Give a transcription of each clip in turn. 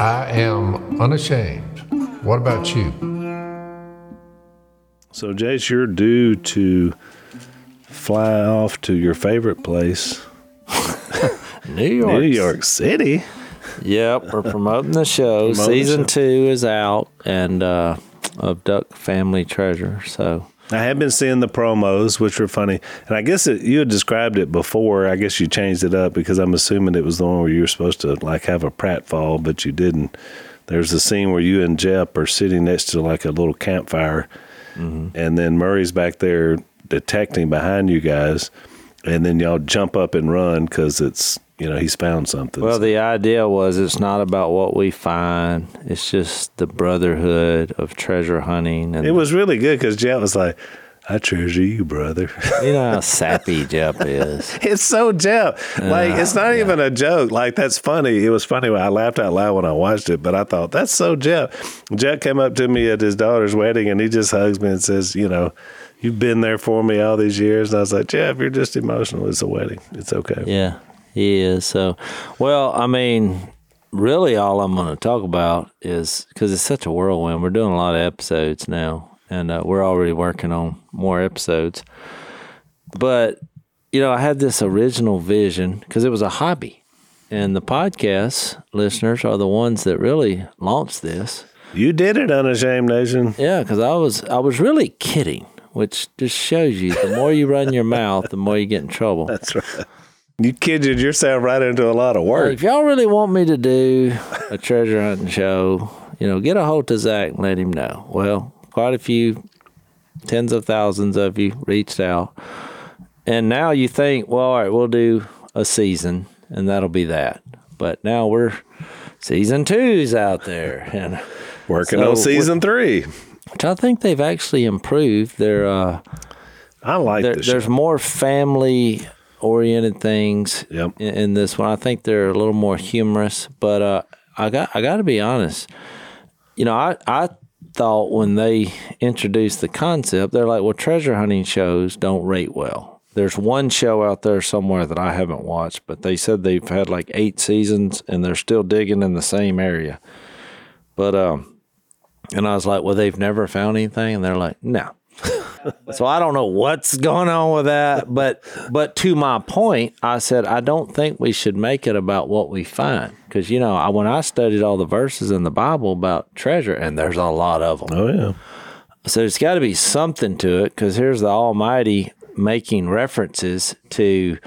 I am unashamed. What about you? So, Jase, you're due to fly off to your favorite place, New York. New York City. Yep, we're promoting the show. Promoting the Season show. two is out, and uh, of Duck Family Treasure. So I have been seeing the promos, which were funny, and I guess it, you had described it before. I guess you changed it up because I'm assuming it was the one where you were supposed to like have a pratfall, but you didn't. There's a scene where you and Jep are sitting next to like a little campfire, mm-hmm. and then Murray's back there detecting behind you guys, and then y'all jump up and run because it's you know he's found something. Well, the idea was it's not about what we find; it's just the brotherhood of treasure hunting, and it was really good because Jep was like, "I treasure you, brother." you know how sappy Jep is. It's so Jep. Like it's not even a joke. Like that's funny. It was funny I laughed out loud when I watched it, but I thought that's so Jep. Jep came up to me at his daughter's wedding and he just hugs me and says, you know, you've been there for me all these years. And I was like, Jep, you're just emotional. It's a wedding. It's okay. Yeah, he is. So, well, I mean, really, all I'm going to talk about is because it's such a whirlwind. We're doing a lot of episodes now, and uh, we're already working on more episodes. But you know, I had this original vision because it was a hobby, and the podcast listeners are the ones that really launched this. You did it, Unashamed Nation. Yeah, because I was I was really kidding, which just shows you the more you run your mouth, the more you get in trouble. That's right. You kidded yourself right into a lot of Hey, work. If y'all really want me to do a treasure hunting show, you know, get a hold to Zach and let him know. Well, quite a few, tens of thousands of you reached out. And now you think, well, all right, we'll do a season and that'll be that. But now we're season two's out there. And Working So on season three. which I think they've actually improved their uh I like there, there's more family oriented things Yep. in, in this one. I think they're a little more humorous, but uh, I got I got to be honest. You know, I I thought when they introduced the concept, they're like, well, treasure hunting shows don't rate well. There's one show out there somewhere that I haven't watched, but they said they've had like eight seasons and they're still digging in the same area. But um, and I was like, well, they've never found anything, and they're like, no. so I don't know what's going on with that, but but to my point, I said I don't think we should make it about what we find because you know I, when I studied all the verses in the Bible about treasure, and there's a lot of them. oh yeah. So there's got to be something to it because here's the Almighty making references to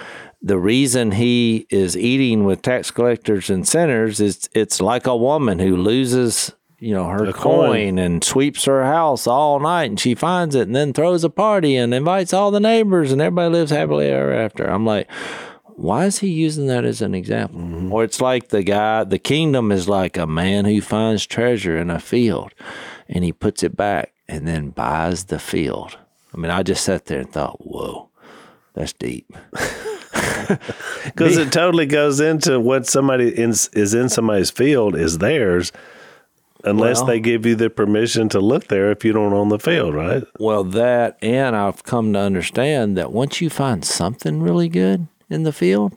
the reason he is eating with tax collectors and sinners is it's like a woman who loses you know her coin. coin. and sweeps her house all night and she finds it and then throws a party and invites all the neighbors and everybody lives happily ever after. I'm like why is he using that as an example? Mm-hmm. Or it's like the guy, the kingdom is like a man who finds treasure in a field and he puts it back and then buys the field. I mean, I just sat there and thought, whoa, that's deep. Because it totally goes into what somebody in, is in somebody's field is theirs, unless Well- they give you the permission to look there if you don't own the field, right? Well, that, and I've come to understand that once you find something really good in the field,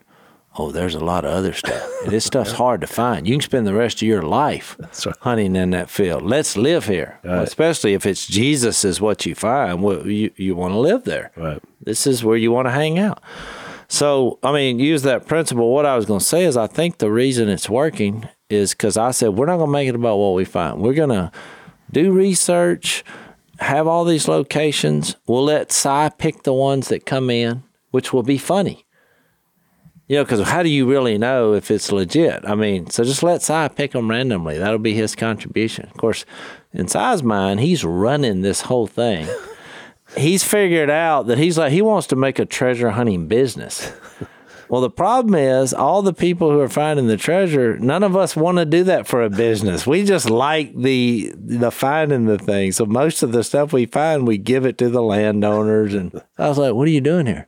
oh, there's a lot of other stuff. This stuff's hard to find. You can spend the rest of your life right. hunting in that field. Let's live here, Right. especially if it's Jesus is what you find. Well, you, you want to live there. Right. This is where you want to hang out. So, I mean, use that principle. What I was going to say is, I think the reason it's working is because I said, we're not going to make it about what we find. We're going to do research, have all these locations. We'll let Si pick the ones that come in, which will be funny. You know, because how do you really know if it's legit? I mean, so just let Si pick them randomly. That'll be his contribution. Of course, in Si's mind, he's running this whole thing he's figured out that he's like he wants to make a treasure hunting business. Well, the problem is all the people who are finding the treasure, none of us want to do that for a business. We just like the the finding the thing. So most of the stuff we find, we give it to the landowners. And I was like, "What are you doing here?"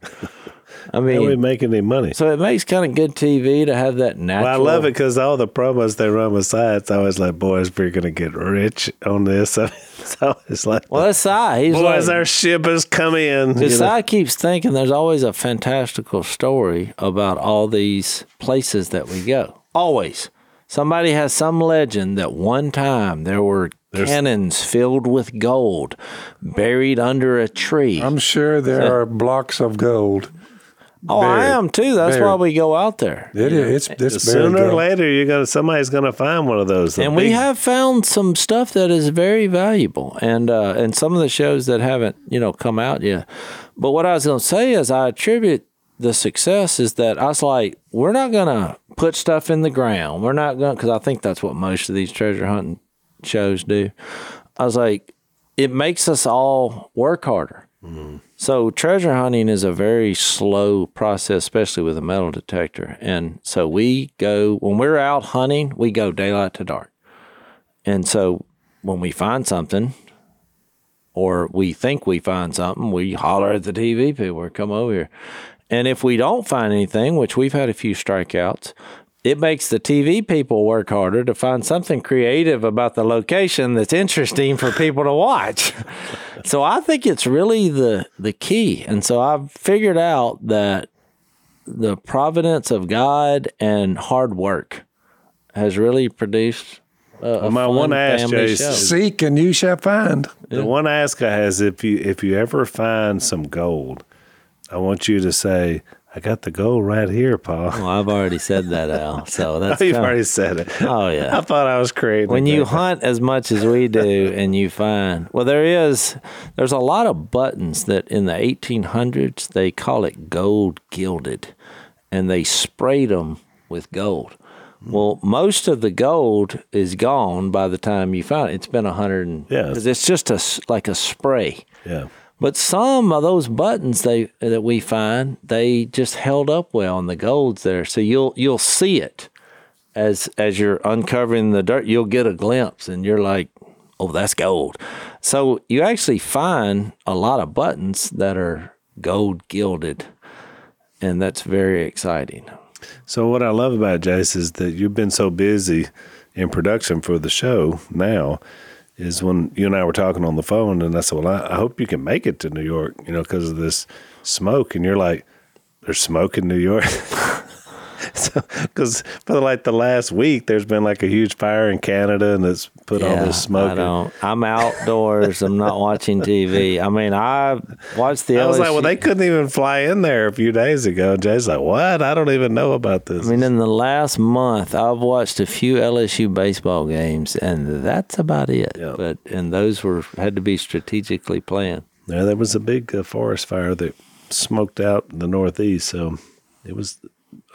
I mean, How we mean, make any money? so it makes kind of good TV to have that natural. Well, I love it because all the promos they run with sites, I always like, boys, we're gonna get rich on this. So it's always like, Well, that's Si. He's boys, like, our ship is coming. in. you know? I keeps thinking there's always a fantastical story about all these places that we go. Always. Somebody has some legend that one time there were cannons filled with gold buried under a tree. I'm sure there are blocks of gold. Oh, I am too. That's why we go out there. It is. It's, it's Sooner or later, you're gonna somebody's gonna find one of those. The and we have found some stuff that is very valuable and uh and some of the shows that haven't you know come out yet but what i was going to say is i attribute the success is that i was like we're not going to put stuff in the ground we're not going because i think that's what most of these treasure hunting shows do i was like it makes us all work harder so treasure hunting is a very slow process, especially with a metal detector. And so we go when we're out hunting, we go daylight to dark. And so when we find something, or we think we find something, we holler at the TV people come over here. And if we don't find anything, which we've had a few strikeouts, it makes the TV people work harder to find something creative about the location that's interesting for people to watch. so I think it's really the the key. And so I've figured out that the providence of God and hard work has really produced a, a my fun one ask, family Jase, show. Seek and you shall find. The one ask I has if you if you ever find some gold, I want you to say, "I got the gold right here, Paul." Well, I've already said that, Al. So oh, that's You've kinda- already said it. Oh yeah. I thought I was creating. when you thing. hunt as much as we do and you find well there is there's a lot of buttons that in the 1800s they call it gold gilded and they sprayed them with gold hmm. well most of the gold is gone by the time you find it it's been a hundred and Yeah. it's just a like a spray yeah, but some of those buttons they that we find they just held up well and the gold's there so you'll you'll see it as as you're uncovering the dirt you'll get a glimpse and you're like oh that's gold so you actually find a lot of buttons that are gold gilded and that's very exciting So what I love about Jase is that you've been so busy in production for the show now. Is when you and I were talking on the phone, and I said, "Well, I, I hope you can make it to New York, you know, because of this smoke." And you're like, "There's smoke in New York." so, because for like the last week, there's been like a huge fire in Canada, and it's put all this smoke. I don't. I'm outdoors. I'm not watching TV. I mean, I watched the. I was like, "Well, they couldn't even fly in there a few days ago." And Jay's like, "What? I don't even know about this." I mean, in the last month, I've watched a few LSU baseball games, and that's about it. Yeah. But and those were had to be strategically planned. Yeah, there was a big uh, forest fire that smoked out the northeast, so it was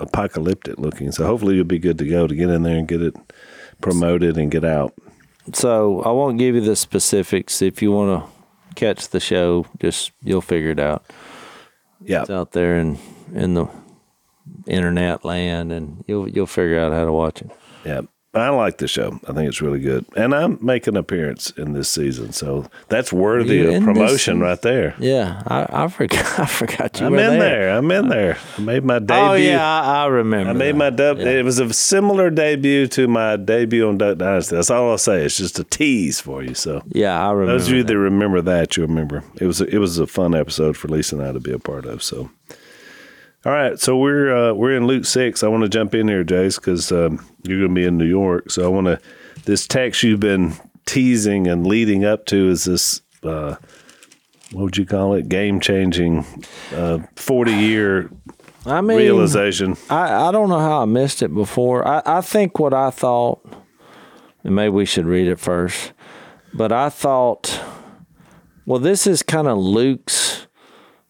apocalyptic looking. So hopefully you'll be good to go to get in there and get it promoted and get out. So I won't give you the specifics. If you want to catch the show, just you'll figure it out. Yeah, It's out there in in the internet land, and you'll you'll figure out how to watch it. yeah. I like the show. I think it's really good, and I'm making an appearance in this season, so that's worthy of promotion right there. Yeah, I, I forgot. I forgot you I'm in there. there. I'm in there. I made my debut. Oh yeah, I, I remember. I made that. my dub. Yeah. It was a similar debut to my debut on Duck Dynasty. That's all I'll say. It's just a tease for you. So Yeah, I remember. Those of you that. that remember that, you remember it was it was a fun episode for Lisa and I to be a part of. So, all right, so we're uh, we're in Luke six. I want to jump in here, Jase, because um, you're going to be in New York. So I want to this text you've been teasing and leading up to is this. Uh, what would you call it? Game changing, forty year I mean, realization. I, I don't know how I missed it before. I, I think what I thought, and maybe we should read it first, but I thought, well, this is kind of Luke's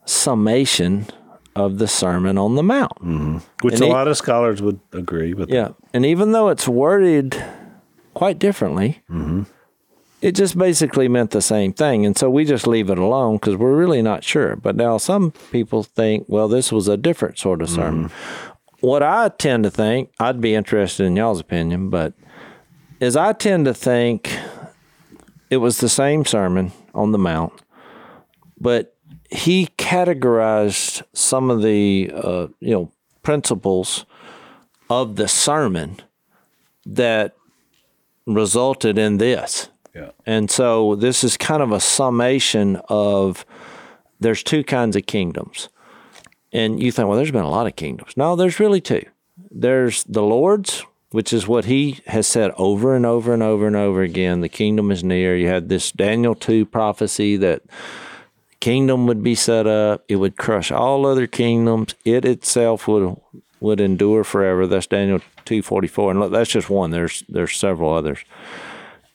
summation of the Sermon on the Mount. Mm-hmm. Which and a lot of scholars would agree with. Yeah. And even though it's worded quite differently, mm-hmm. it just basically meant the same thing. And so we just leave it alone because we're really not sure. But now some people think, well, this was a different sort of sermon. Mm-hmm. What I tend to think, I'd be interested in y'all's opinion, but is I tend to think it was the same sermon on the Mount, but he categorized some of the uh, you know principles of the sermon that resulted in this. Yeah. And so this is kind of a summation of there's two kinds of kingdoms. And you think, well, there's been a lot of kingdoms. No, there's really two. There's the Lord's which is what he has said over and over and over and over again. The kingdom is near. You had this Daniel 2 prophecy that kingdom would be set up, it would crush all other kingdoms, it itself would would endure forever. That's Daniel 244. And look, that's just one. There's there's several others.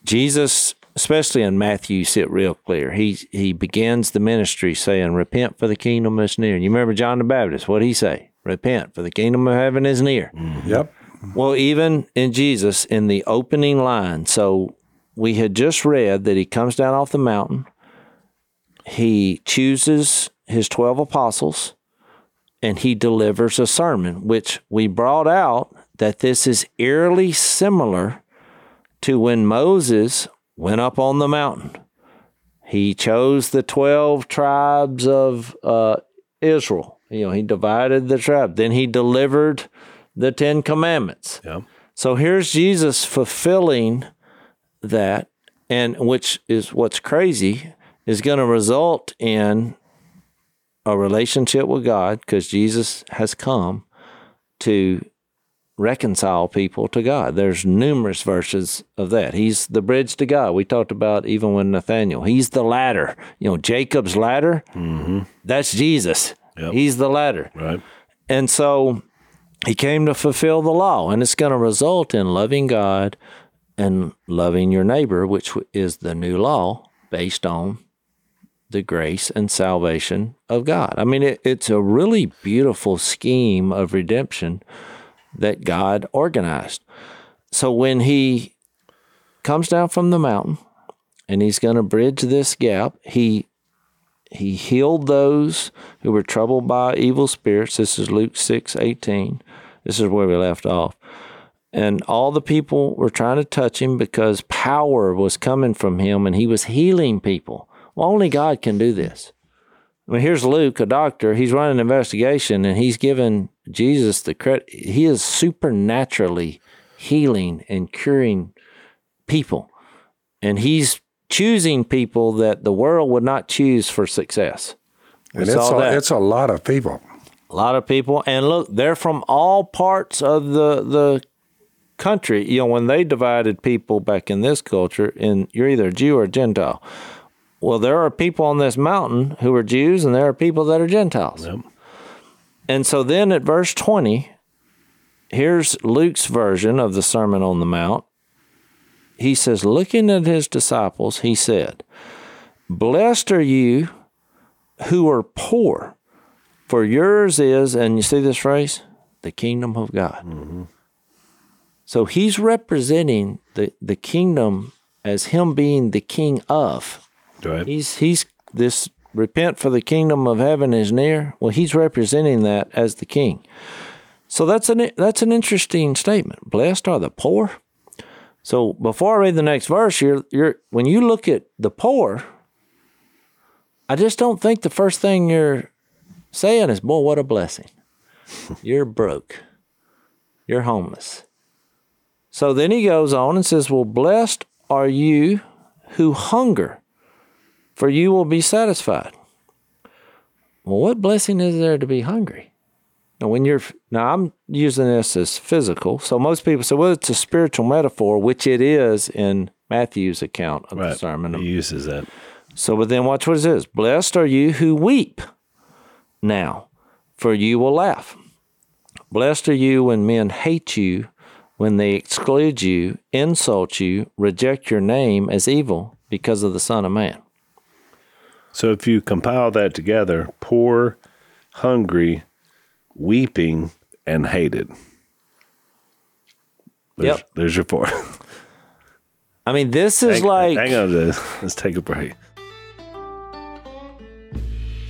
Jesus especially in Matthew, you see it real clear. He he begins the ministry saying, "Repent, for the kingdom is near." And you remember John the Baptist? What did he say? Repent, for the kingdom of heaven is near. Mm-hmm. Yep. Well, even in Jesus, in the opening line, so we had just read that he comes down off the mountain. He chooses his 12 apostles and he delivers a sermon, which we brought out that this is eerily similar to when Moses went up on the mountain. He chose the 12 tribes of uh, Israel. You know, he divided the tribe. Then he delivered the Ten Commandments. Yeah. So here's Jesus fulfilling that, and which is what's crazy is going to result in a relationship with God because Jesus has come to reconcile people to God. There's numerous verses of that. He's the bridge to God. We talked about even with Nathaniel. He's the ladder. You know, Jacob's ladder. Mm-hmm. That's Jesus. Yep. He's the ladder. Right. And so he came to fulfill the law, and it's going to result in loving God and loving your neighbor, which is the new law based on the grace and salvation of God. I mean, it, it's a really beautiful scheme of redemption that God organized. So when he comes down from the mountain and he's going to bridge this gap, he he healed those who were troubled by evil spirits. This is Luke 6 18. This is where we left off. And all the people were trying to touch him because power was coming from him and he was healing people. Well, only God can do this. I mean, here's Luke, a doctor. He's running an investigation and he's given Jesus the credit. He is supernaturally healing and curing people. And he's choosing people that the world would not choose for success. And it's saw a, it's a lot of people. A lot of people, and look, they're from all parts of the the country. You know, when they divided people back in this culture, and you're either Jew or Gentile. Well, there are people on this mountain who are Jews, and there are people that are Gentiles. Yep. And so then at verse 20, here's Luke's version of the Sermon on the Mount. He says, looking at his disciples, he said, Blessed are you who are poor, for yours is, and you see this phrase, the kingdom of God. Mm-hmm. So he's representing the, the kingdom as him being the king of. Right. He's he's this repent for the kingdom of heaven is near. Well, he's representing that as the king. So that's an that's an interesting statement. Blessed are the poor. So before I read the next verse, you're you're when you look at the poor, I just don't think the first thing you're saying is, "Boy, what a blessing." you're broke. You're homeless. So then he goes on and says, "Well, blessed are you who hunger, for you will be satisfied." Well, what blessing is there to be hungry? Now, when you're now, I'm using this as physical. So most people say, "Well, it's a spiritual metaphor," which it is in Matthew's account of the sermon. He uses that. So, but then watch what it says. Blessed are you who weep now, for you will laugh. Blessed are you when men hate you, when they exclude you, insult you, reject your name as evil because of the Son of Man. So if you compile that together, poor, hungry, weeping, and hated. There's, Yep. There's your four. I mean, this is hang, like hang on to this. Let's take a break.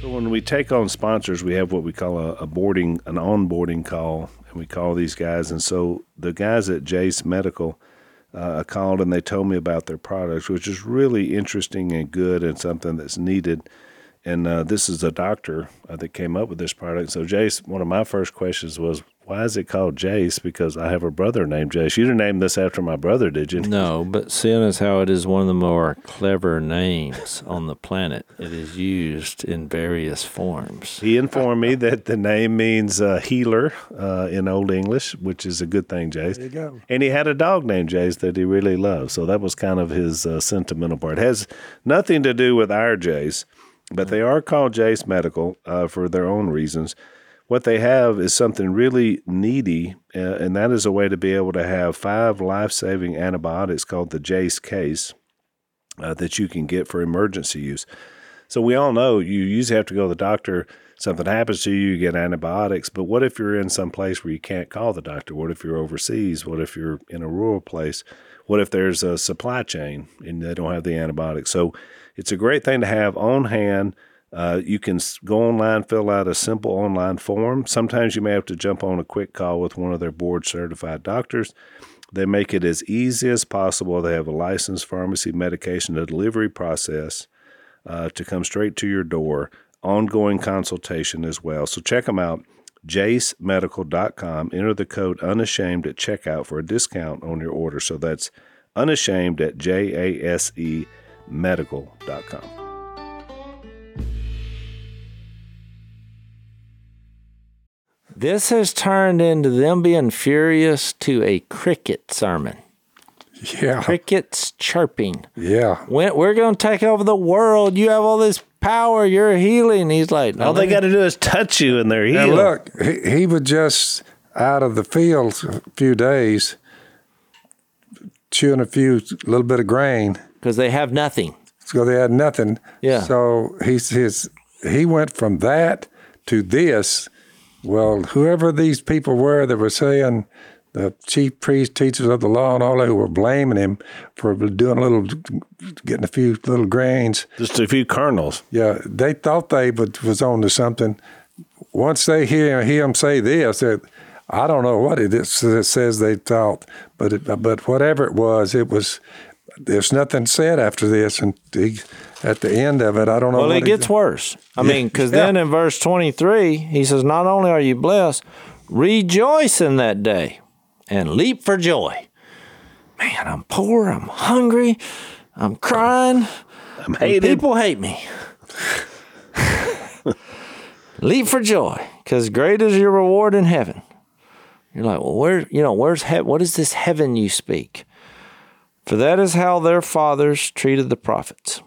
So when we take on sponsors, we have what we call a, a boarding, an onboarding call, and we call these guys. And so the guys at Jace Medical uh, called and they told me about their products, which is really interesting and good and something that's needed. And uh, this is a doctor uh, that came up with this product. So Jase, one of my first questions was, why is it called Jase? Because I have a brother named Jase. You didn't name this after my brother, did you? No, but seeing as how it is one of the more clever names on the planet, it is used in various forms. He informed me that the name means uh, healer uh, in Old English, which is a good thing, Jase. There you go. And he had a dog named Jase that he really loved. So that was kind of his uh, sentimental part. It has nothing to do with our Jase, but they are called Jase Medical uh, for their own reasons. What they have is something really needy, uh, and that is a way to be able to have five life saving antibiotics called the Jase case uh, that you can get for emergency use. So we all know you usually have to go to the doctor. Something happens to you, you get antibiotics. But what if you're in some place where you can't call the doctor? What if you're overseas? What if you're in a rural place? What if there's a supply chain and they don't have the antibiotics? So it's a great thing to have on hand. Uh, you can go online, fill out a simple online form. Sometimes you may have to jump on a quick call with one of their board certified doctors. They make it as easy as possible. They have a licensed pharmacy medication delivery process uh, to come straight to your door, ongoing consultation as well. So check them out, jasemedical.com. Enter the code unashamed at checkout for a discount on your order. So that's unashamed at J This has turned into them being furious to a cricket sermon. Yeah. Crickets chirping. Yeah. When, we're going to take over the world. You have all this power. You're healing. He's like, no, All they got to do is touch you and they're Now healed. look, he, he was just out of the field a few days, chewing a few little bit of grain. because they have nothing. So they had nothing. Yeah. So he's his he went from that to this. Well, whoever these people were that were saying the chief priests, teachers of the law, and all that who were blaming him for doing a little, getting a few little grains. Just a few kernels. Yeah, they thought they was, was on to something. Once they hear him say this, that I don't know what it is that says they thought, but it, but whatever it was, it was. There's nothing said after this, and he, at the end of it, I don't know. Well, what it he- gets worse. I mean, because Yeah. then in verse 23, he says, Not only are you blessed, rejoice in that day and leap for joy. Man, I'm poor. I'm hungry. I'm crying. I'm hated. people hate me. leap for joy because great is your reward in heaven. You're like, well, where, you know, where's heaven? What is this heaven you speak? For that is how their fathers treated the prophets.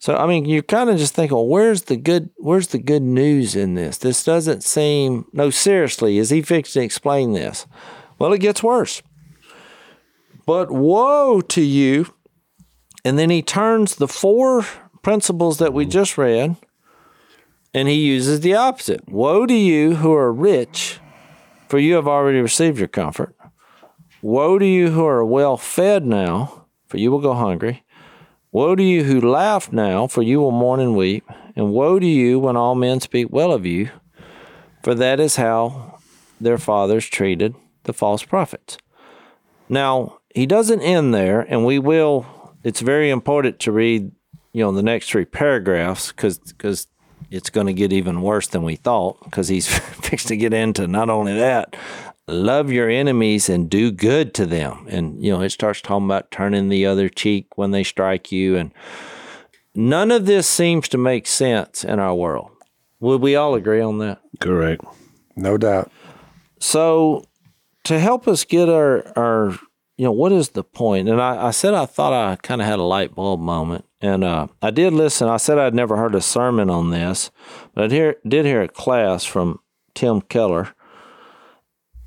So I mean, you're kind of just thinking, well, where's the good? Where's the good news in this? This doesn't seem. No, seriously, is he fixing to explain this? Well, it gets worse. But woe to you! And then he turns the four principles that we just read, and he uses the opposite. Woe to you who are rich, for you have already received your comfort. Woe to you who are well fed now, for you will go hungry. Woe to you who laugh now, for you will mourn and weep. And woe to you when all men speak well of you, for that is how their fathers treated the false prophets. Now, he doesn't end there, and we will, it's very important to read, you know, the next three paragraphs because it's going to get even worse than we thought because he's fixed to get into not only that, love your enemies and do good to them. And, you know, it starts talking about turning the other cheek when they strike you. And none of this seems to make sense in our world. Would we all agree on that? Correct. no doubt. So, to help us get our, our you know, what is the point? And I, I said I thought I kind of had a light bulb moment. And uh, I did listen. I said I'd never heard a sermon on this, but I hear, did hear a class from Tim Keller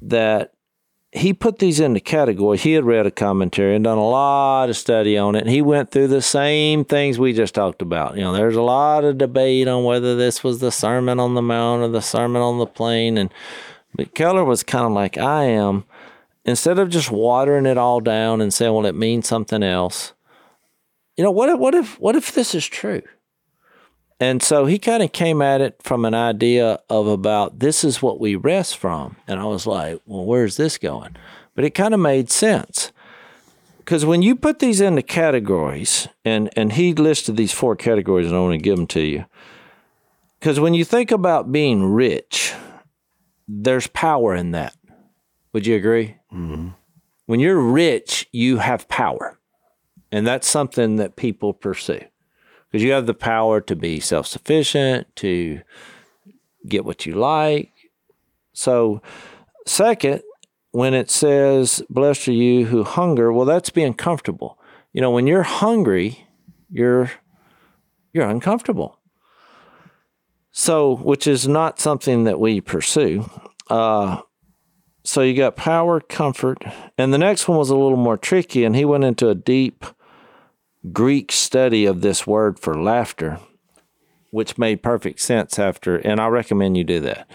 that he put these into categories. He had read a commentary and done a lot of study on it. And he went through the same things we just talked about. You know, there's a lot of debate on whether this was the Sermon on the Mount or the Sermon on the Plain. And but Keller was kind of like I am. Instead of just watering it all down and saying, "Well, it means something else," you know, what if what if what if this is true? And so he kind of came at it from an idea of about this is what we rest from. And I was like, well, where's this going? But it kind of made sense. Because when you put these into categories, and, and he listed these four categories, and I want to give them to you. Because when you think about being rich, there's power in that. Would you agree? Mm-hmm. When you're rich, you have power. And that's something that people pursue because you have the power to be self sufficient, to get what you like. So, second, when it says, Blessed are you who hunger, well, that's being comfortable. You know, when you're hungry, you're you're uncomfortable. So, which is not something that we pursue. Uh, so you got power, comfort, and the next one was a little more tricky, and he went into a deep Greek study of this word for laughter, which made perfect sense after, and I recommend you do that.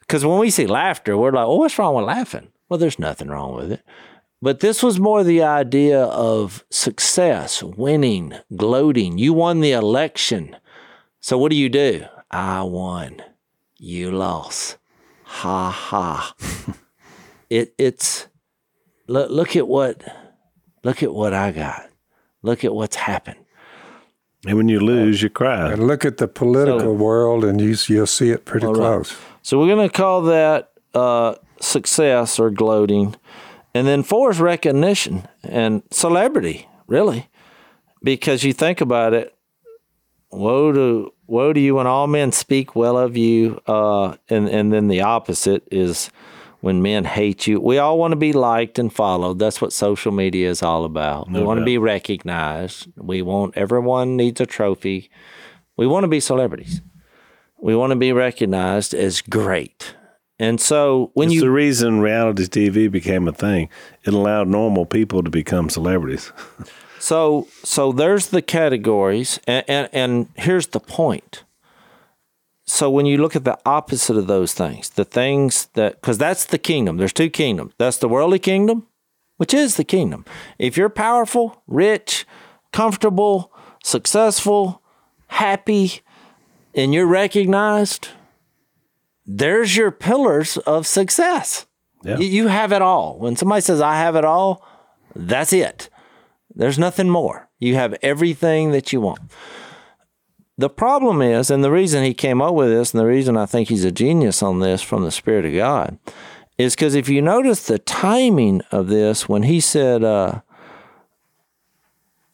Because when we see laughter, we're like, oh, what's wrong with laughing? Well, there's nothing wrong with it. But this was more the idea of success, winning, gloating. You won the election. So what do you do? I won. You lost. Ha ha. it it's look look at what look at what I got. Look at what's happened. And when you lose, you cry. And look at the political so, world, and you, you'll see it pretty close. Right. So we're going to call that uh, success or gloating. And then four is recognition and celebrity, really, because you think about it. Woe to woe to you when all men speak well of you, uh, and and then the opposite is when men hate you. We all want to be liked and followed. That's what social media is all about. No we want doubt. to be recognized. We want everyone needs a trophy. We want to be celebrities. We want to be recognized as great. And so when it's you the reason reality TV became a thing. It allowed normal people to become celebrities. so so there's the categories and, and, and here's the point so when you look at the opposite of those things, the things that, because that's the kingdom, there's two kingdoms. That's the worldly kingdom, which is the kingdom. If you're powerful, rich, comfortable, successful, happy, and you're recognized, there's your pillars of success. Yeah. You have it all. When somebody says, I have it all, that's it. There's nothing more. You have everything that you want. The problem is, and the reason he came up with this, and the reason I think he's a genius on this from the Spirit of God, is because if you notice the timing of this, when he said, uh,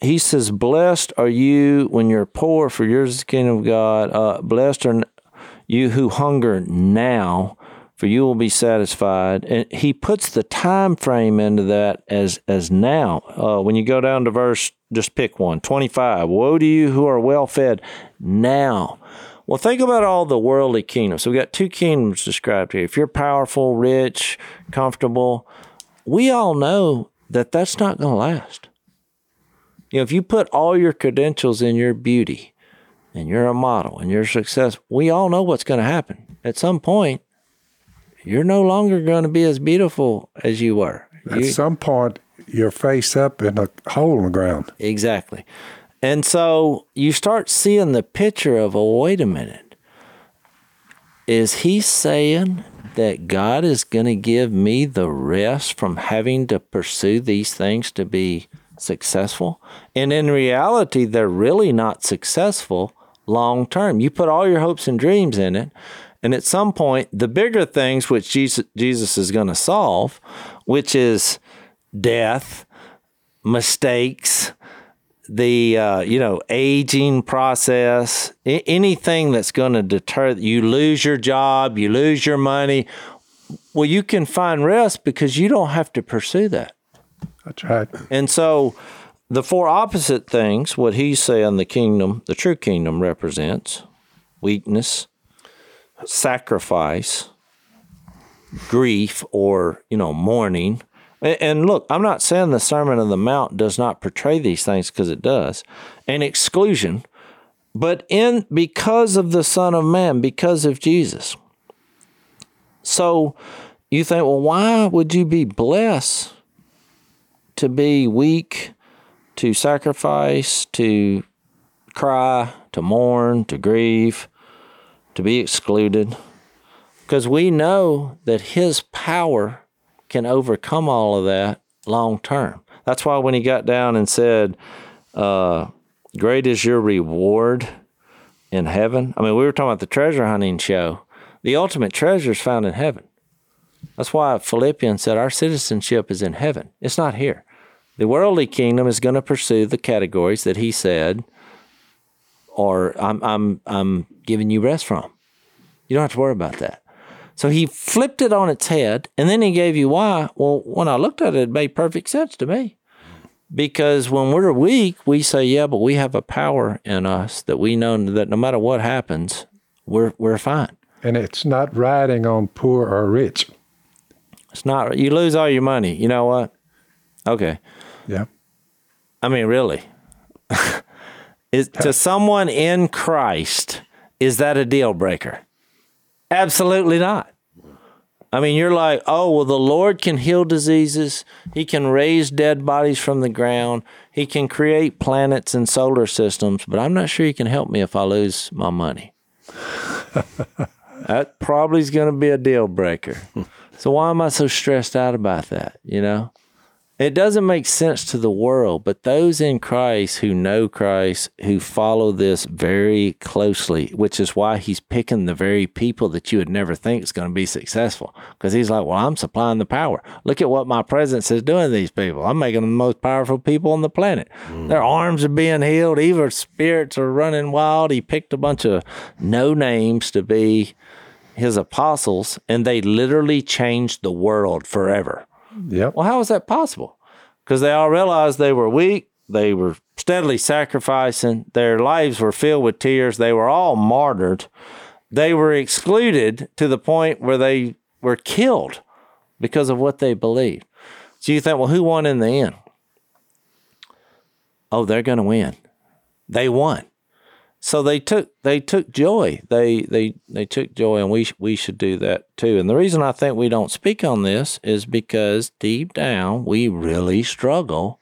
he says, Blessed are you when you're poor, for yours is the kingdom of God. Uh, blessed are you who hunger now, for you will be satisfied. And he puts the time frame into that as as now. Uh, when you go down to verse, just pick one, 25. Woe to you who are well fed now. Well, think about all the worldly kingdoms. So we got two kingdoms described here. If you're powerful, rich, comfortable, we all know that that's not going to last. You know, if you put all your credentials in your beauty and you're a model and your success, we all know what's going to happen. At some point, you're no longer going to be as beautiful as you were. At you, some point, you're face up in a hole in the ground. Exactly. And so you start seeing the picture of, oh, wait a minute. Is he saying that God is going to give me the rest from having to pursue these things to be successful? And in reality, they're really not successful long term. You put all your hopes and dreams in it, and at some point, the bigger things which Jesus, Jesus is going to solve, which is death, mistakes, the uh, you know aging process, I- anything that's going to deter you lose your job, you lose your money. Well, you can find rest because you don't have to pursue that. That's right. And so, the four opposite things, what he's saying the kingdom, the true kingdom represents weakness, sacrifice, grief, or, you know, mourning. And look, I'm not saying the Sermon on the Mount does not portray these things because it does, and exclusion, but in because of the Son of Man, because of Jesus. So you think, well, why would you be blessed to be weak, to sacrifice, to cry, to mourn, to grieve? To be excluded because we know that His power can overcome all of that long term. That's why when He got down and said, uh, Great is your reward in heaven. I mean, we were talking about the treasure hunting show. The ultimate treasure is found in heaven. That's why Philippians said our citizenship is in heaven. It's not here. The worldly kingdom is going to pursue the categories that he said, or I'm, I'm, I'm giving you rest from. You don't have to worry about that. So he flipped it on its head and then he gave you why. Well, when I looked at it, it made perfect sense to me. Because when we're weak, we say, yeah, but we have a power in us that we know that no matter what happens, we're, we're fine. And it's not riding on poor or rich. It's not, you lose all your money. You know what? Okay. Yeah. I mean, really. is, to someone in Christ, is that a deal breaker? Absolutely not. I mean, you're like, oh, well, the Lord can heal diseases. He can raise dead bodies from the ground. He can create planets and solar systems, but I'm not sure He can help me if I lose my money. that probably is going to be a deal breaker. so why am I so stressed out about that? You know? It doesn't make sense to the world, but those in Christ who know Christ, who follow this very closely, which is why he's picking the very people that you would never think is going to be successful. Because he's like, well, I'm supplying the power. Look at what my presence is doing to these people. I'm making them the most powerful people on the planet. Mm. Their arms are being healed, evil spirits are running wild. He picked a bunch of no names to be his apostles, and they literally changed the world forever. Yep. Well, how was that possible? Because they all realized they were weak. They were steadily sacrificing. Their lives were filled with tears. They were all martyred. They were excluded to the point where they were killed because of what they believed. So you think, well, who won in the end? Oh, they're going to win. They won so they took they took joy. They they they took joy, and we we should do that too. And the reason I think we don't speak on this is because deep down we really struggle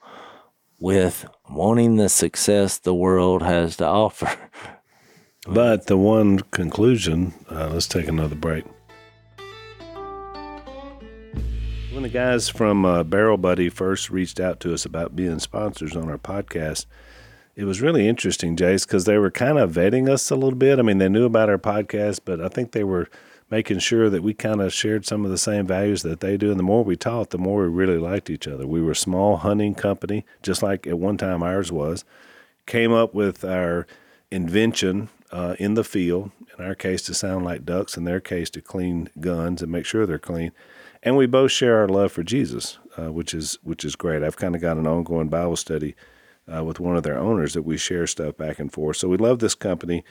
with wanting the success the world has to offer. but the one conclusion. Uh, let's take another break. When the guys from uh, Barrel Buddy first reached out to us about being sponsors on our podcast it was really interesting, Jase, because they were kind of vetting us a little bit. I mean, they knew about our podcast, but I think they were making sure that we kind of shared some of the same values that they do. And the more we talked, the more we really liked each other. We were a small hunting company, just like at one time ours was. Came up with our invention uh, in the field, in our case to sound like ducks, in their case to clean guns and make sure they're clean. And we both share our love for Jesus, uh, which is which is great. I've kind of got an ongoing Bible study uh, with one of their owners that we share stuff back and forth. So we love this company,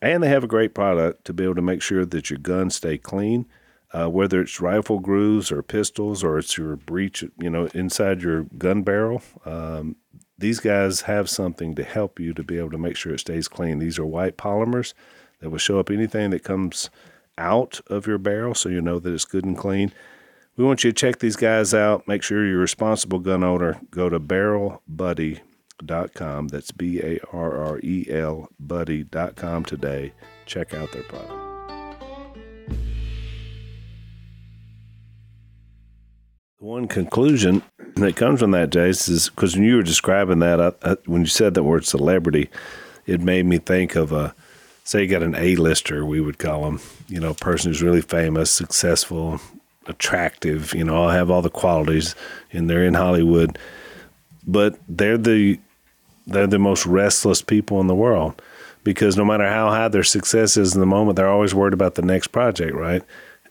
and they have a great product to be able to make sure that your guns stay clean. Uh, whether it's rifle grooves or pistols or it's your breech, you know, inside your gun barrel, um, these guys have something to help you to be able to make sure it stays clean. These are white polymers that will show up anything that comes out of your barrel so you know that it's good and clean. We want you to check these guys out. Make sure you're a responsible gun owner. Go to barrelbuddy.com com. That's B A R R E L buddy.com today. Check out their product. One conclusion that comes from that, Jase, is because when you were describing that, I, I, when you said that word celebrity, it made me think of a, say, you got an A-lister, we would call them, you know, a person who's really famous, successful, attractive, you know, have all the qualities, and they're in Hollywood, but they're the they're the most restless people in the world because no matter how high their success is in the moment, they're always worried about the next project, right?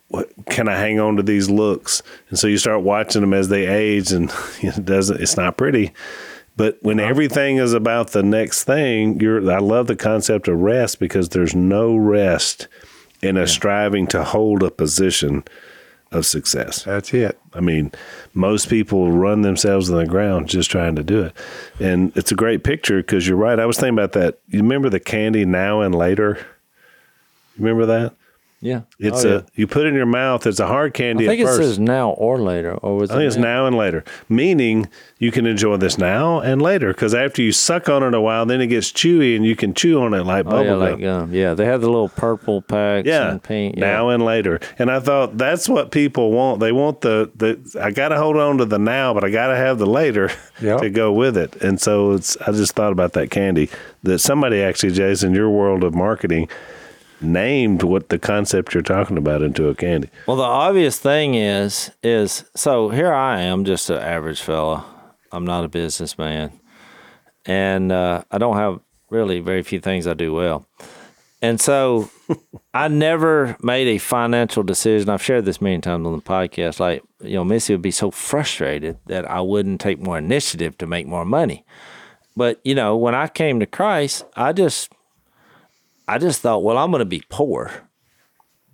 What, can I hang on to these looks? And so you start watching them as they age, and it doesn't. It's not pretty. But when uh-huh. everything is about the next thing, you're. I love the concept of rest because there's no rest in a yeah. striving to hold a position of success. That's it. I mean, most people run themselves in the ground just trying to do it. And it's a great picture because you're right. I was thinking about that. You remember the candy now and later? You remember that? Yeah. It's oh, a yeah. you put it in your mouth. It's a hard candy. I think it first. says now or later, or was I think it it's now? now and later, meaning you can enjoy this now and later. Because after you suck on it a while, then it gets chewy and you can chew on it like bubble oh, yeah, like gum. Yeah, they have the little purple packs. Yeah, and pink. Yeah. Now and later, and I thought that's what people want. They want the the. I got to hold on to the now, but I got to have the later yep. to go with it. And so it's. I just thought about that candy that somebody actually, Jason, your world of marketing named what the concept you're talking about into a candy. Well, the obvious thing is is so here I am, just an average fella. I'm not a businessman, and uh, I don't have really very few things I do well. And so I never made a financial decision. I've shared this many times on the podcast. Like, you know, Missy would be so frustrated that I wouldn't take more initiative to make more money. But, you know, when I came to Christ, I just I just thought, well, I'm going to be poor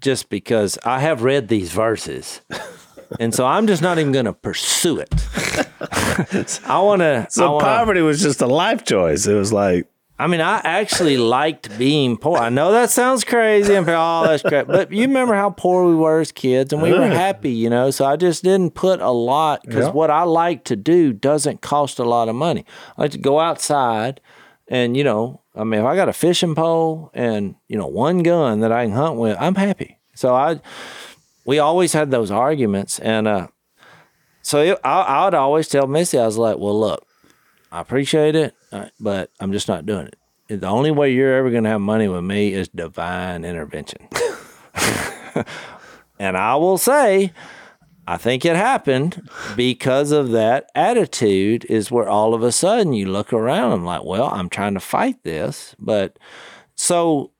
just because I have read these verses. and so I'm just not even going to pursue it. I want to So wanna, poverty was just a life choice. It was like, I mean, I actually liked being poor. I know that sounds crazy and all oh, that's great. But you remember how poor we were as kids and we were happy, you know? So I just didn't put a lot because Yeah. what I like to do doesn't cost a lot of money. I like to go outside and, you know, I mean, if I got a fishing pole and, you know, one gun that I can hunt with, I'm happy. So I, we always had those arguments. And, uh, so it, I, I would always tell Missy, I was like, well, look, I appreciate it, uh, but I'm just not doing it. The only way you're ever going to have money with me is divine intervention. and I will say, I think it happened because of that attitude, is where all of a sudden you look around and like, well, I'm trying to fight this. But so,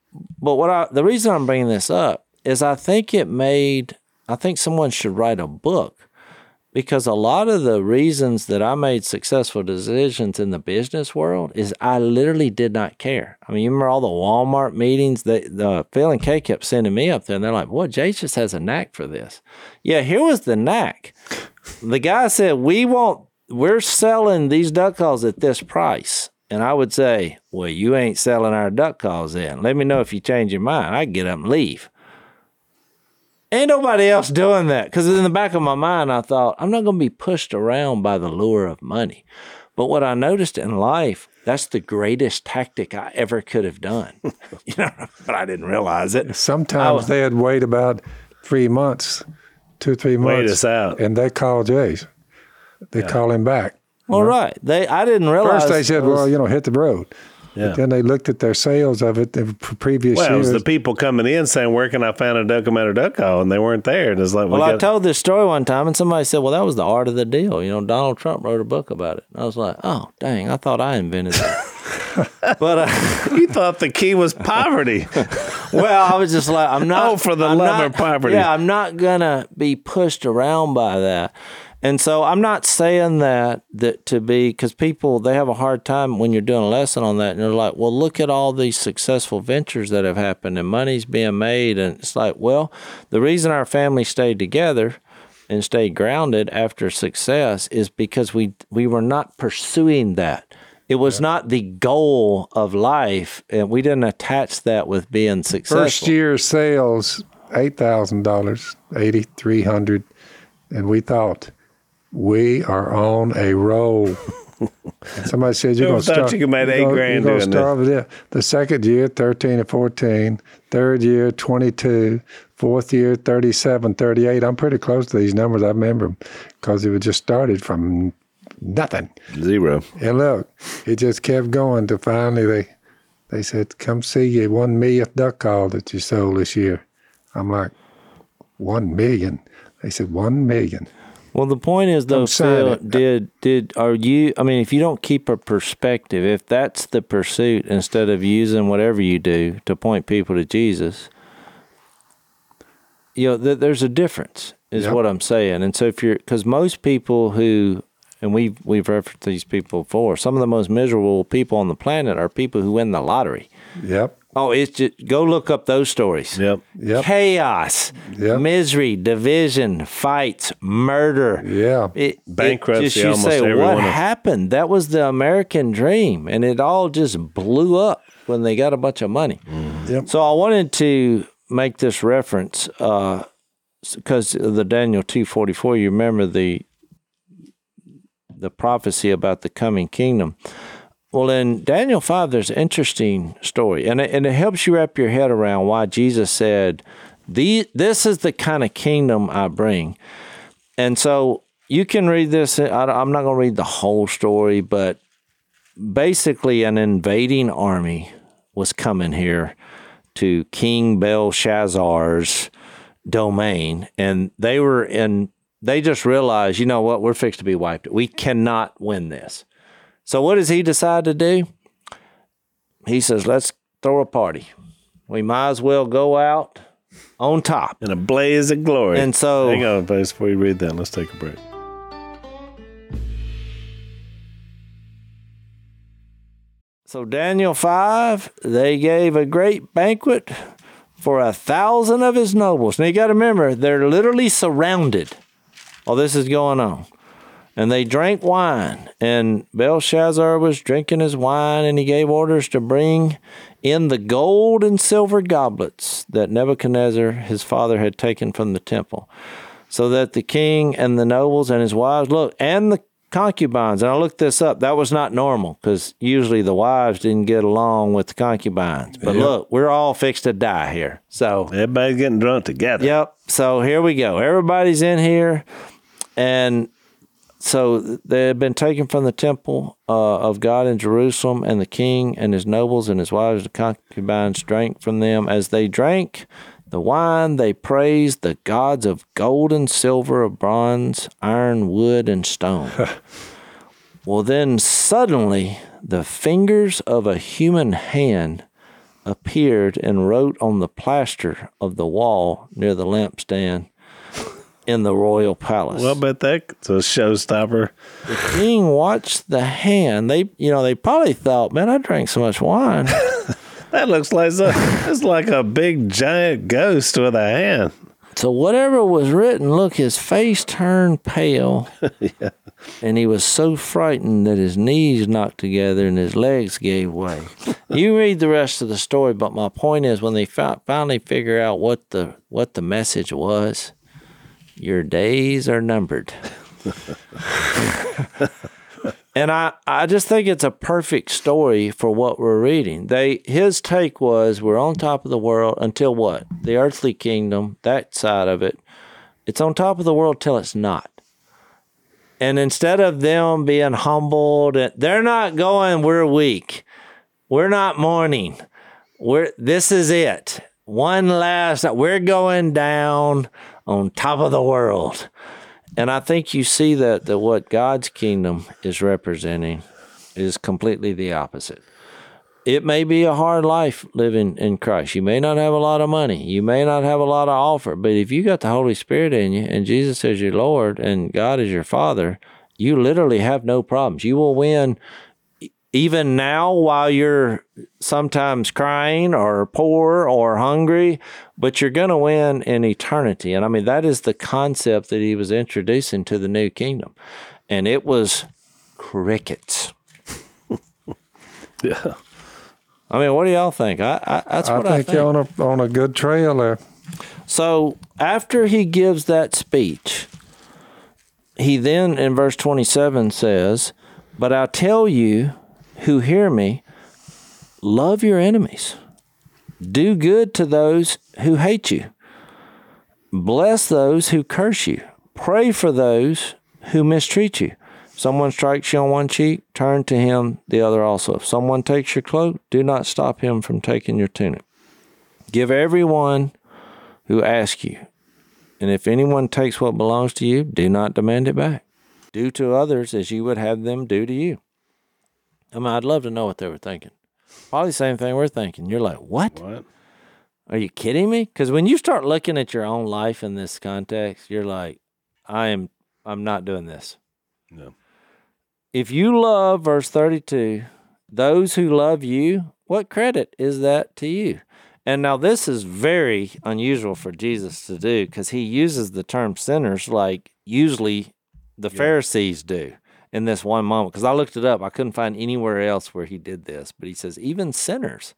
but what I, the reason I'm bringing this up is I think it made, I think someone should write a book because a lot of the reasons that I made successful decisions in the business world is I literally did not care. I mean, you remember all the Walmart meetings that the Phil and Kay kept sending me up there, and they're like, "Boy, Jase just has a knack for this." Yeah, here was the knack. The guy said, "We want, we're selling these duck calls at this price." And I would say, Well, you ain't selling our duck calls then. Let me know if you change your mind. I get up and leave. Ain't nobody else doing that. Because in the back of my mind, I thought, I'm not going to be pushed around by the lure of money. But what I noticed in life, that's the greatest tactic I ever could have done. you know, but I didn't realize it. Sometimes I- they'd wait about three months, two, three months. Wait us out. And they call Jase. They call him back. All right. They, I didn't realize. First they said, was- well, you know, hit the road. Yeah. But then they looked at their sales of it the p- previous well, it was the people coming in saying, "Where can I find a duck at a duck call?" And they weren't there. And it's like, Well, we I got, told this story one time, and somebody said, "Well, that was the art of the deal." You know, Donald Trump wrote a book about it. And I was like, "Oh, dang! I thought I invented that." but uh, you thought the key was poverty. well, I was just like, "I'm not Oh, for the I'm love not- of poverty. Yeah, I'm not gonna be pushed around by that. And so I'm not saying that that to be because people they have a hard time when you're doing a lesson on that, and they're like, "Well, look at all these successful ventures that have happened, and money's being made." And it's like, well, the reason our family stayed together and stayed grounded after success is because we we were not pursuing that. It was not the goal of life, and we didn't attach that with being successful. First year sales, eight thousand dollars, eighty three hundred, and we thought we are on a roll. Somebody said you're going to start. you could eight grand You're doing this? with. The second year, thirteen and 14. Third year, 22. Fourth year, 37, 38. I'm pretty close to these numbers. I remember them because it was just started from nothing. Zero. And look, it just kept going to finally they they said, Come see your one millionth duck call that you sold this year. I'm like, One million? They said, One million. Well, the point is, though, Phil, it. did did are you? I mean, if you don't keep a perspective, if that's the pursuit, instead of using whatever you do to point people to Jesus, you know, th- there's a difference, is Yep. what I'm saying. And so, if you're, because most people who, and we've we've referenced these people before, some of the most miserable people on the planet are people who win the lottery. Yep. Oh, it's just go look up those stories Yep. Yep. chaos, Yep. misery, division, fights, murder. Yeah. It, Bankruptcy, It, just you almost say every what one of- happened? That was the American dream, and it all just blew up when they got a bunch of money. Mm. Yep. So I wanted to make this reference uh, because of the Daniel two forty four. You remember the the prophecy about the coming kingdom. Well, in Daniel 5, there's an interesting story, and it, and it helps you wrap your head around why Jesus said, the, This is the kind of kingdom I bring. And so you can read this. I'm not going to read the whole story, but basically, an invading army was coming here to King Belshazzar's domain, and they were in. They just realized, you know what, we're fixed to be wiped. We cannot win this. So what does he decide to do? He says, let's throw a party. We might as well go out on top. In a blaze of glory. And so- hang on, folks, before you read that, let's take a break. So Daniel 5, they gave a great banquet for a thousand of his nobles. Now you got to remember, they're literally surrounded while this is going on. And they drank wine, and Belshazzar was drinking his wine, and he gave orders to bring in the gold and silver goblets that Nebuchadnezzar, his father, had taken from the temple, so that the king and the nobles and his wives, look, and the concubines, and I looked this up, that was not normal because usually the wives didn't get along with the concubines. But look, we're all fixed to die here. So Everybody's getting drunk together. Yep. So here we go. Everybody's in here, and so they had been taken from the temple uh, of God in Jerusalem, and the king and his nobles and his wives and concubines drank from them. As they drank the wine, they praised the gods of gold and silver, of bronze, iron, wood, and stone. well, then suddenly the fingers of a human hand appeared and wrote on the plaster of the wall near the lampstand in the royal palace. Well, I bet that's a showstopper. the king watched the hand. They, you know, they probably thought, "Man, I drank so much wine." That looks like so, it's like a big giant ghost with a hand. so whatever was written, look, his face turned pale, and he was so frightened that his knees knocked together and his legs gave way. you read the rest of the story, but my point is, when they finally figure out what the what the message was, your days are numbered. and I, I just think it's a perfect story for what we're reading. They his take was we're on top of the world until what? The earthly kingdom, that side of it, it's on top of the world till it's not. And instead of them being humbled, they're not going, we're weak. We're not mourning. We're this is it. One last we're going down on top of the world. And I think you see that that what God's kingdom is representing is completely the opposite. It may be a hard life living in Christ. You may not have a lot of money. You may not have a lot to offer. But if you got the Holy Spirit in you and Jesus is your Lord and God is your Father, you literally have no problems. You will win even now while you're sometimes crying or poor or hungry, but you're going to win in eternity. And I mean, that is the concept that he was introducing to the new kingdom. And it was crickets. Yeah. I mean, what do y'all think? I, I that's I what think, I think. you're on a on a good trail there. So after he gives that speech, he then in verse 27 says, But I tell you who hear me, love your enemies, do good to those who hate you, bless those who curse you, pray for those who mistreat you. Someone strikes you on one cheek, turn to him the other also. If someone takes your cloak, do not stop him from taking your tunic. Give everyone who asks you. And if anyone takes what belongs to you, do not demand it back. Do to others as you would have them do to you. I mean, I'd love to know what they were thinking. Probably the same thing we're thinking. You're like, what? What? Are you kidding me? Because when you start looking at your own life in this context, you're like, I am, I'm not doing this. No. If you love, verse 32, those who love you, what credit is that to you? And now this is very unusual for Jesus to do because he uses the term sinners like usually the Pharisees do in this one moment. Because I looked it up, I couldn't find anywhere else where he did this. But he says, even sinners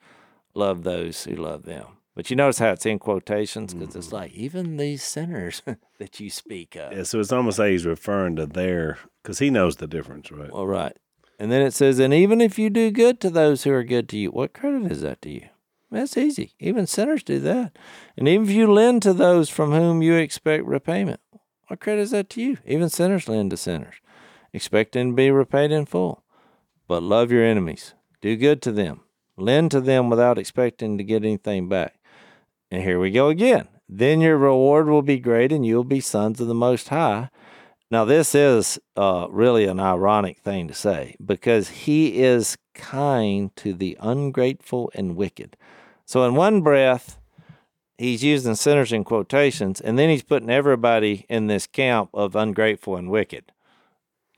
love those who love them. But you notice how it's in quotations because it's mm-hmm. like, even these sinners that you speak of. Yeah, so it's almost like he's referring to their, because he knows the difference, right? Well, right. And then it says, and even if you do good to those who are good to you, what credit is that to you? That's easy. Even sinners do that. And even if you lend to those from whom you expect repayment, what credit is that to you? Even sinners lend to sinners, expecting to be repaid in full. But love your enemies, do good to them, Lend to them without expecting to get anything back. And here we go again. Then your reward will be great and you'll be sons of the Most High. Now, this is uh, really an ironic thing to say because he is kind to the ungrateful and wicked. So, in one breath, he's using sinners in quotations, and then he's putting everybody in this camp of ungrateful and wicked.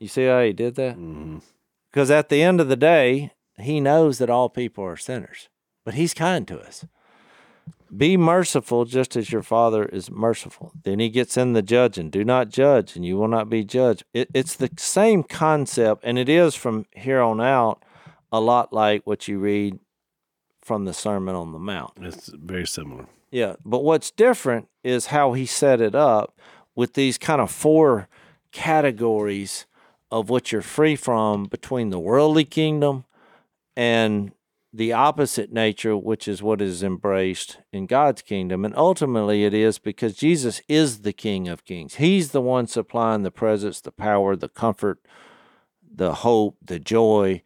You see how he did that? Mm-hmm. Because at the end of the day, he knows that all people are sinners, but he's kind to us. Be merciful just as your Father is merciful. Then he gets in the judging. Do not judge, and you will not be judged. It, it's the same concept, and it is from here on out a lot like what you read from the Sermon on the Mount. It's very similar. Yeah, but what's different is how he set it up with these kind of four categories of what you're free from between the worldly kingdom and the opposite nature, which is what is embraced in God's kingdom. And ultimately, it is because Jesus is the King of Kings. He's the one supplying the presence, the power, the comfort, the hope, the joy,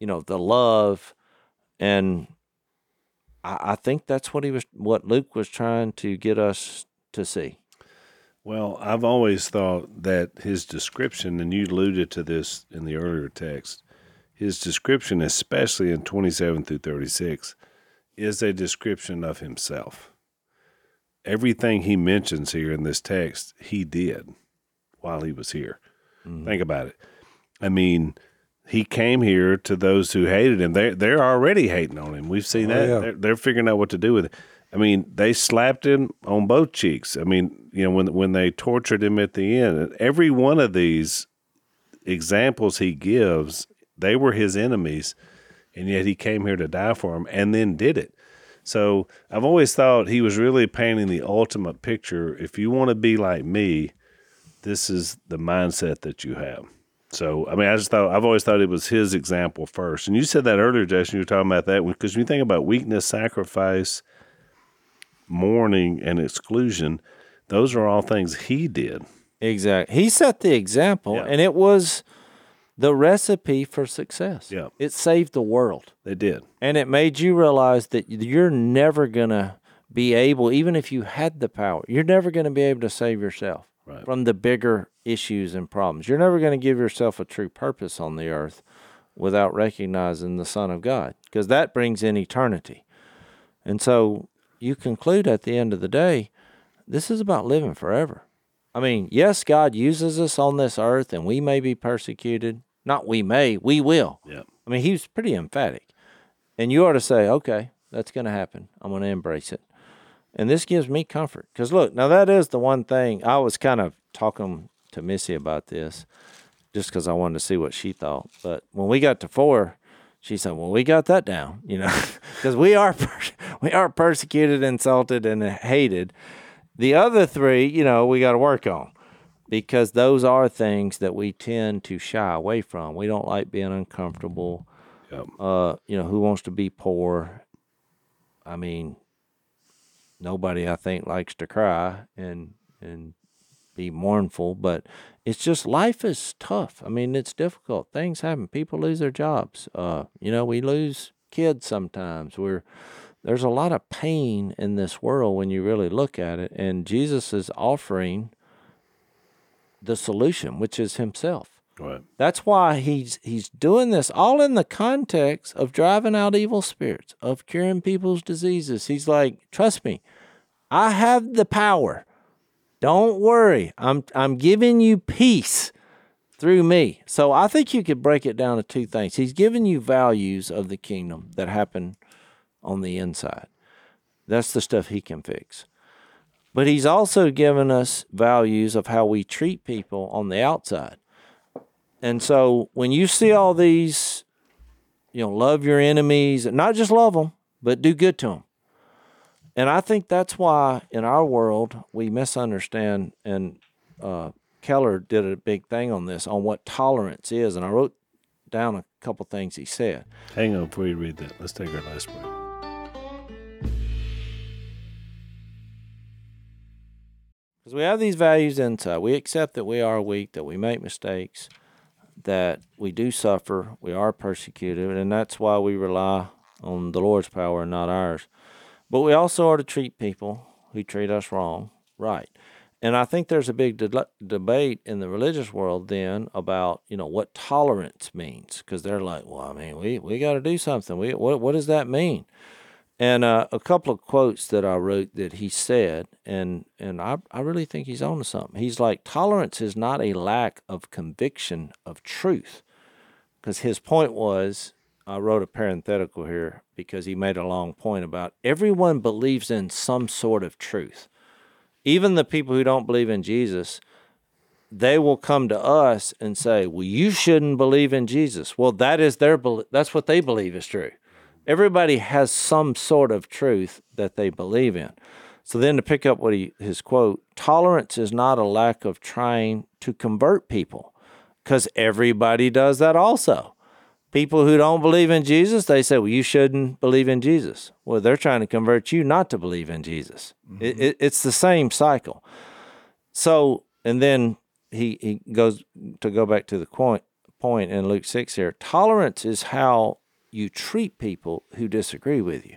you know, the love. And I, I think that's what he was, what Luke was trying to get us to see. Well, I've always thought that his description, and you alluded to this in the earlier text, his description, especially in 27 through 36, is a description of himself. Everything he mentions here in this text, he did while he was here. Mm-hmm. Think about it. I mean, he came here to those who hated him. They're they're already hating on him. We've seen Oh, that. yeah. They're, they're figuring out what to do with it. I mean, they slapped him on both cheeks. I mean, you know, when when they tortured him at the end, every one of these examples he gives, they were his enemies, and yet he came here to die for them, and then did it. So I've always thought he was really painting the ultimate picture. If you want to be like me, this is the mindset that you have. So, I mean, I just thought I've always thought it was his example first. And you said that earlier, Jason. You were talking about that because when you think about weakness, sacrifice, mourning, and exclusion, those are all things he did. Exactly. He set the example, Yeah. and it was the recipe for success. Yeah. It saved the world. They did. And it made you realize that you're never going to be able, even if you had the power, you're never going to be able to save yourself Right. from the bigger issues and problems. You're never going to give yourself a true purpose on the earth without recognizing the Son of God, because that brings in eternity. And so you conclude at the end of the day, this is about living forever. I mean, yes, God uses us on this earth and we may be persecuted. Not we may, we will. Yeah. I mean, he was pretty emphatic. And you ought to say, okay, that's going to happen. I'm going to embrace it. And this gives me comfort. Because look, now that is the one thing I was kind of talking to Missy about this just because I wanted to see what she thought. But when we got to four, she said, well, we got that down, you know, because we are, per- we are persecuted, insulted, and hated. The other three, you know, we got to work on because those are things that we tend to shy away from. We don't like being uncomfortable. Yep. Uh, you know, who wants to be poor? I mean, nobody I think likes to cry and and be mournful, but it's just life is tough. I mean, it's difficult. Things happen. People lose their jobs. Uh, you know, we lose kids sometimes. We're there's a lot of pain in this world when you really look at it, and Jesus is offering the solution, which is Himself. Right. That's why he's he's doing this all in the context of driving out evil spirits, of curing people's diseases. He's like, trust me, I have the power. Don't worry. I'm I'm giving you peace through me. So I think you could break it down to two things. He's giving you values of the kingdom that happen on the inside. That's the stuff he can fix. But he's also given us values of how we treat people on the outside. And so when you see all these, you know, love your enemies, not just love them, but do good to them. And I think that's why in our world we misunderstand. And uh, Keller did a big thing on this, on what tolerance is. And I wrote down a couple things he said. Hang on before you read that. Let's take our last break. Because we have these values inside. We accept that we are weak, that we make mistakes, that we do suffer, we are persecuted, and that's why we rely on the Lord's power and not ours. But we also are to treat people who treat us wrong right. And I think there's a big de- debate in the religious world then about you know what tolerance means because they're like, well, I mean, we we got to do something. We what what does that mean? And uh, a couple of quotes that I wrote that he said, and and I I really think he's on to something. He's like, tolerance is not a lack of conviction of truth, because his point was. I wrote a parenthetical here because he made a long point about everyone believes in some sort of truth even the people who don't believe in Jesus, they will come to us and say, "Well, you shouldn't believe in Jesus." Well, that is their that's what they believe is true. Everybody has some sort of truth that they believe in. So then to pick up what he his quote, tolerance is not a lack of trying to convert people cuz everybody does that also people who don't believe in Jesus, they say, well, you shouldn't believe in Jesus. Well, they're trying to convert you not to believe in Jesus. Mm-hmm. It, it, it's the same cycle. So, and then he, he goes to go back to the point, point in Luke 6 here tolerance is how you treat people who disagree with you.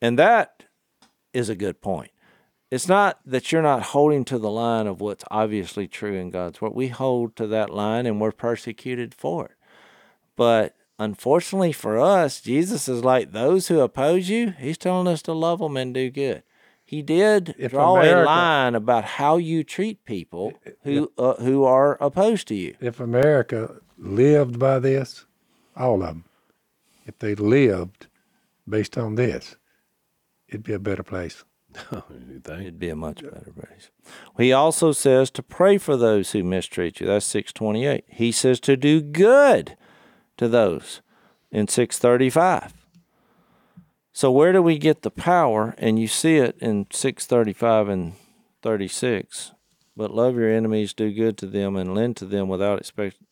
And that is a good point. It's not that you're not holding to the line of what's obviously true in God's word. We hold to that line and we're persecuted for it. But unfortunately for us, Jesus is like those who oppose you. He's telling us to love them and do good. He did if draw America, a line about how you treat people who uh, who are opposed to you. If America lived by this, all of them, if they lived based on this, it'd be a better place. You think It'd be a much better place. He also says to pray for those who mistreat you. That's 628. He says to do good to those in 635. So where do we get the power? And you see it in 635 and 36. But love your enemies, do good to them, and lend to them without expecting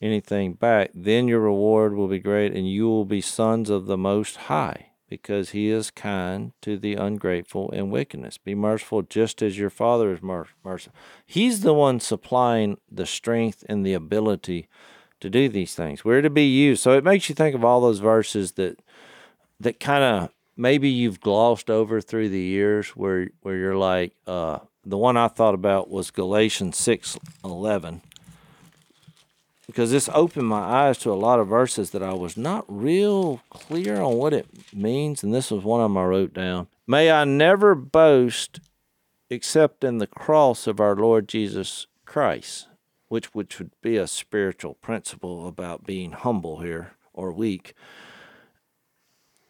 anything back. Then your reward will be great, and you will be sons of the Most High, because He is kind to the ungrateful and wickedness. Be merciful just as your Father is merciful. He's the one supplying the strength and the ability to do these things. We're to be used. So it makes you think of all those verses that that kind of maybe you've glossed over through the years where where you're like uh, the one I thought about was Galatians 6:11 because this opened my eyes to a lot of verses that I was not real clear on what it means and this was one of them I wrote down. May I never boast except in the cross of our Lord Jesus Christ which which would be a spiritual principle about being humble here or weak,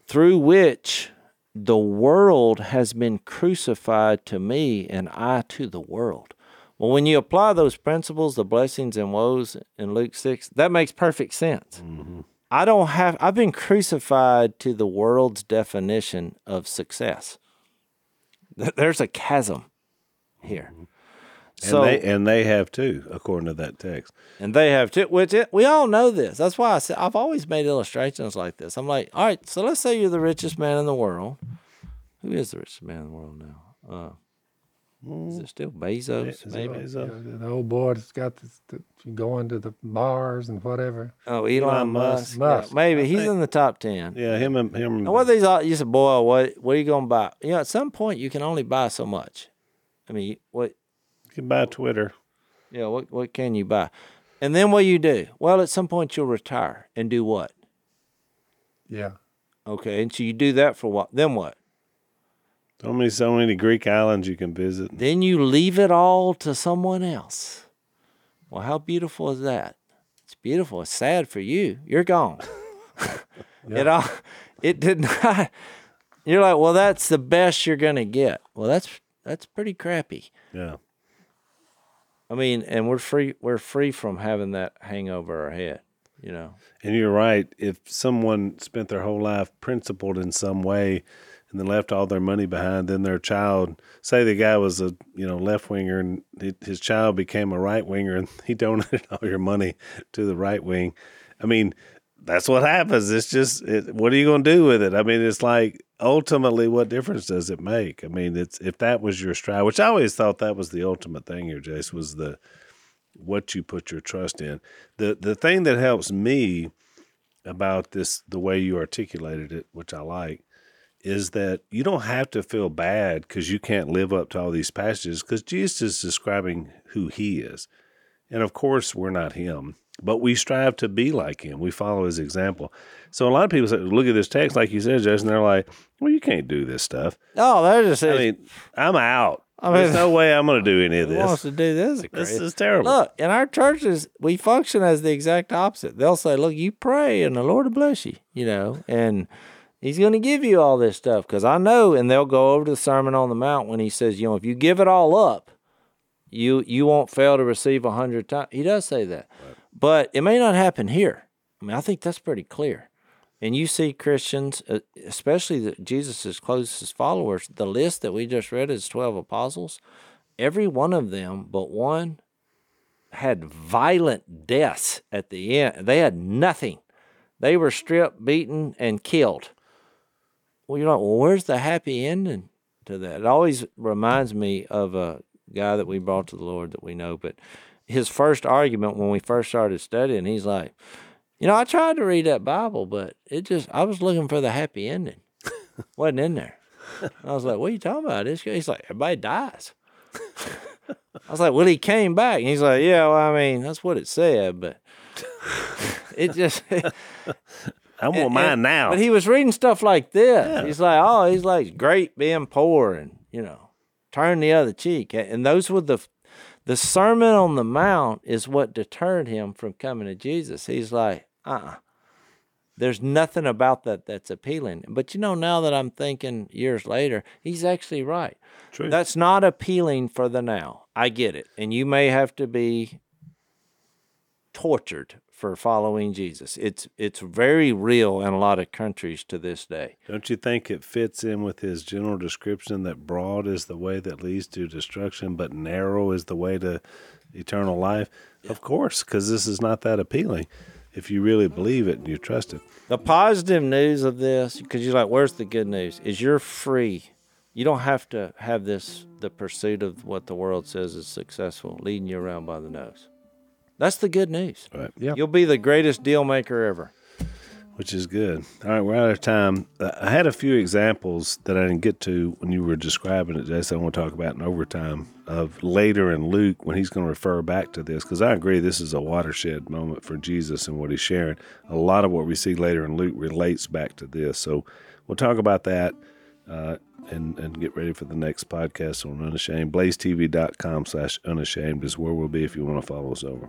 through which the world has been crucified to me and I to the world. Well, when you apply those principles, the blessings and woes in Luke 6, that makes perfect sense. Mm-hmm. I don't have, I've been crucified to the world's definition of success. There's a chasm here. Mm-hmm. So, and they and they have too, according to that text. And they have too, which it, we all know this. That's why I said I've always made illustrations like this. I'm like, all right, so let's say you're the richest man in the world. Who is the richest man in the world now? Uh, is it still Bezos? Yeah, maybe Bezos? the old boy that's got this, the, going to the bars and whatever. Oh, Elon, Elon Musk. Musk. Yeah, maybe I he's think, in the top ten. Yeah, him and him. And what these all you said, boy, what what are you gonna buy? You know, at some point you can only buy so much. I mean, what can buy Twitter. Yeah, what what can you buy? And then what you do? Well, at some point you'll retire and do what? Yeah. Okay, and so you do that for what? Then what? So many, so many Greek islands you can visit. Then you leave it all to someone else. Well, how beautiful is that? It's beautiful. It's sad for you. You're gone. yeah. It all. It did not. You're like, well, that's the best you're gonna get. Well, that's that's pretty crappy. Yeah. I mean, and we're free. We're free from having that hang over our head. You know. And you're right. If someone spent their whole life principled in some way, and then left all their money behind, then their child, say the guy was a you know left winger, and his child became a right winger, and he donated all your money to the right wing. I mean, that's what happens. It's just, it, what are you going to do with it? I mean, it's like ultimately, what difference does it make? I mean, it's if that was your stride, which I always thought that was the ultimate thing here, Jase, was the what you put your trust in. The the thing that helps me about this, the way you articulated it, which I like, is that you don't have to feel bad because you can't live up to all these passages because Jesus is describing who he is. And of course, we're not him, but we strive to be like him. We follow his example. So a lot of people say, look at this text, like you said, Jason, they're like, well, you can't do this stuff. Oh, they're just I mean, I'm out. I There's no way I'm going to do any of this. Wants this. to do this. This is terrible. Look, in our churches, we function as the exact opposite. They'll say, "Look, you pray, and the Lord will bless you," you know, and He's going to give you all this stuff because I know. And they'll go over to the Sermon on the Mount when He says, "You know, if you give it all up, you you won't fail to receive a hundred times." He does say that, but it may not happen here. I mean, I think that's pretty clear. And you see Christians, uh, especially Jesus' closest followers, the list that we just read is 12 apostles. Every one of them, but one, had violent deaths at the end. They had nothing. They were stripped, beaten, and killed. Well, you're like, well, where's the happy ending to that? It always reminds me of a guy that we brought to the Lord that we know, but his first argument when we first started studying, he's like, you know, I tried to read that Bible, but it just, I was looking for the happy ending. Wasn't in there. I was like, what are you talking about? This he's like, everybody dies. I was like, well, he came back. And he's like, yeah, well, I mean, that's what it said, but it just, I want mine and- now. But he was reading stuff like this. He's like, oh, he's like, great being poor and, you know, turn the other cheek. And those were the, the Sermon on the Mount is what deterred him from coming to Jesus. He's like, uh uh There's nothing about that that's appealing. But you know, now that I'm thinking years later, he's actually right. True. That's not appealing for the now. I get it. And you may have to be tortured for following Jesus. It's it's very real in a lot of countries to this day. Don't you think it fits in with his general description that broad is the way that leads to destruction, but narrow is the way to eternal life? Of course, because this is not that appealing if you really believe it and you trust it. The positive news of this, because you're like, where's the good news? Is you're free. You don't have to have this the pursuit of what the world says is successful, leading you around by the nose. That's the good news. Right. Yeah. You'll be the greatest deal maker ever. which is good. All right, we're out of time. Uh, I had a few examples that I didn't get to when you were describing it, Jason. I want to talk about in overtime of later in Luke when he's going to refer back to this because I agree this is a watershed moment for Jesus and what he's sharing. A lot of what we see later in Luke relates back to this, so we'll talk about that. Uh, and, and get ready for the next podcast on Unashamed. BlazeTV.com slash unashamed is where we'll be if you want to follow us over.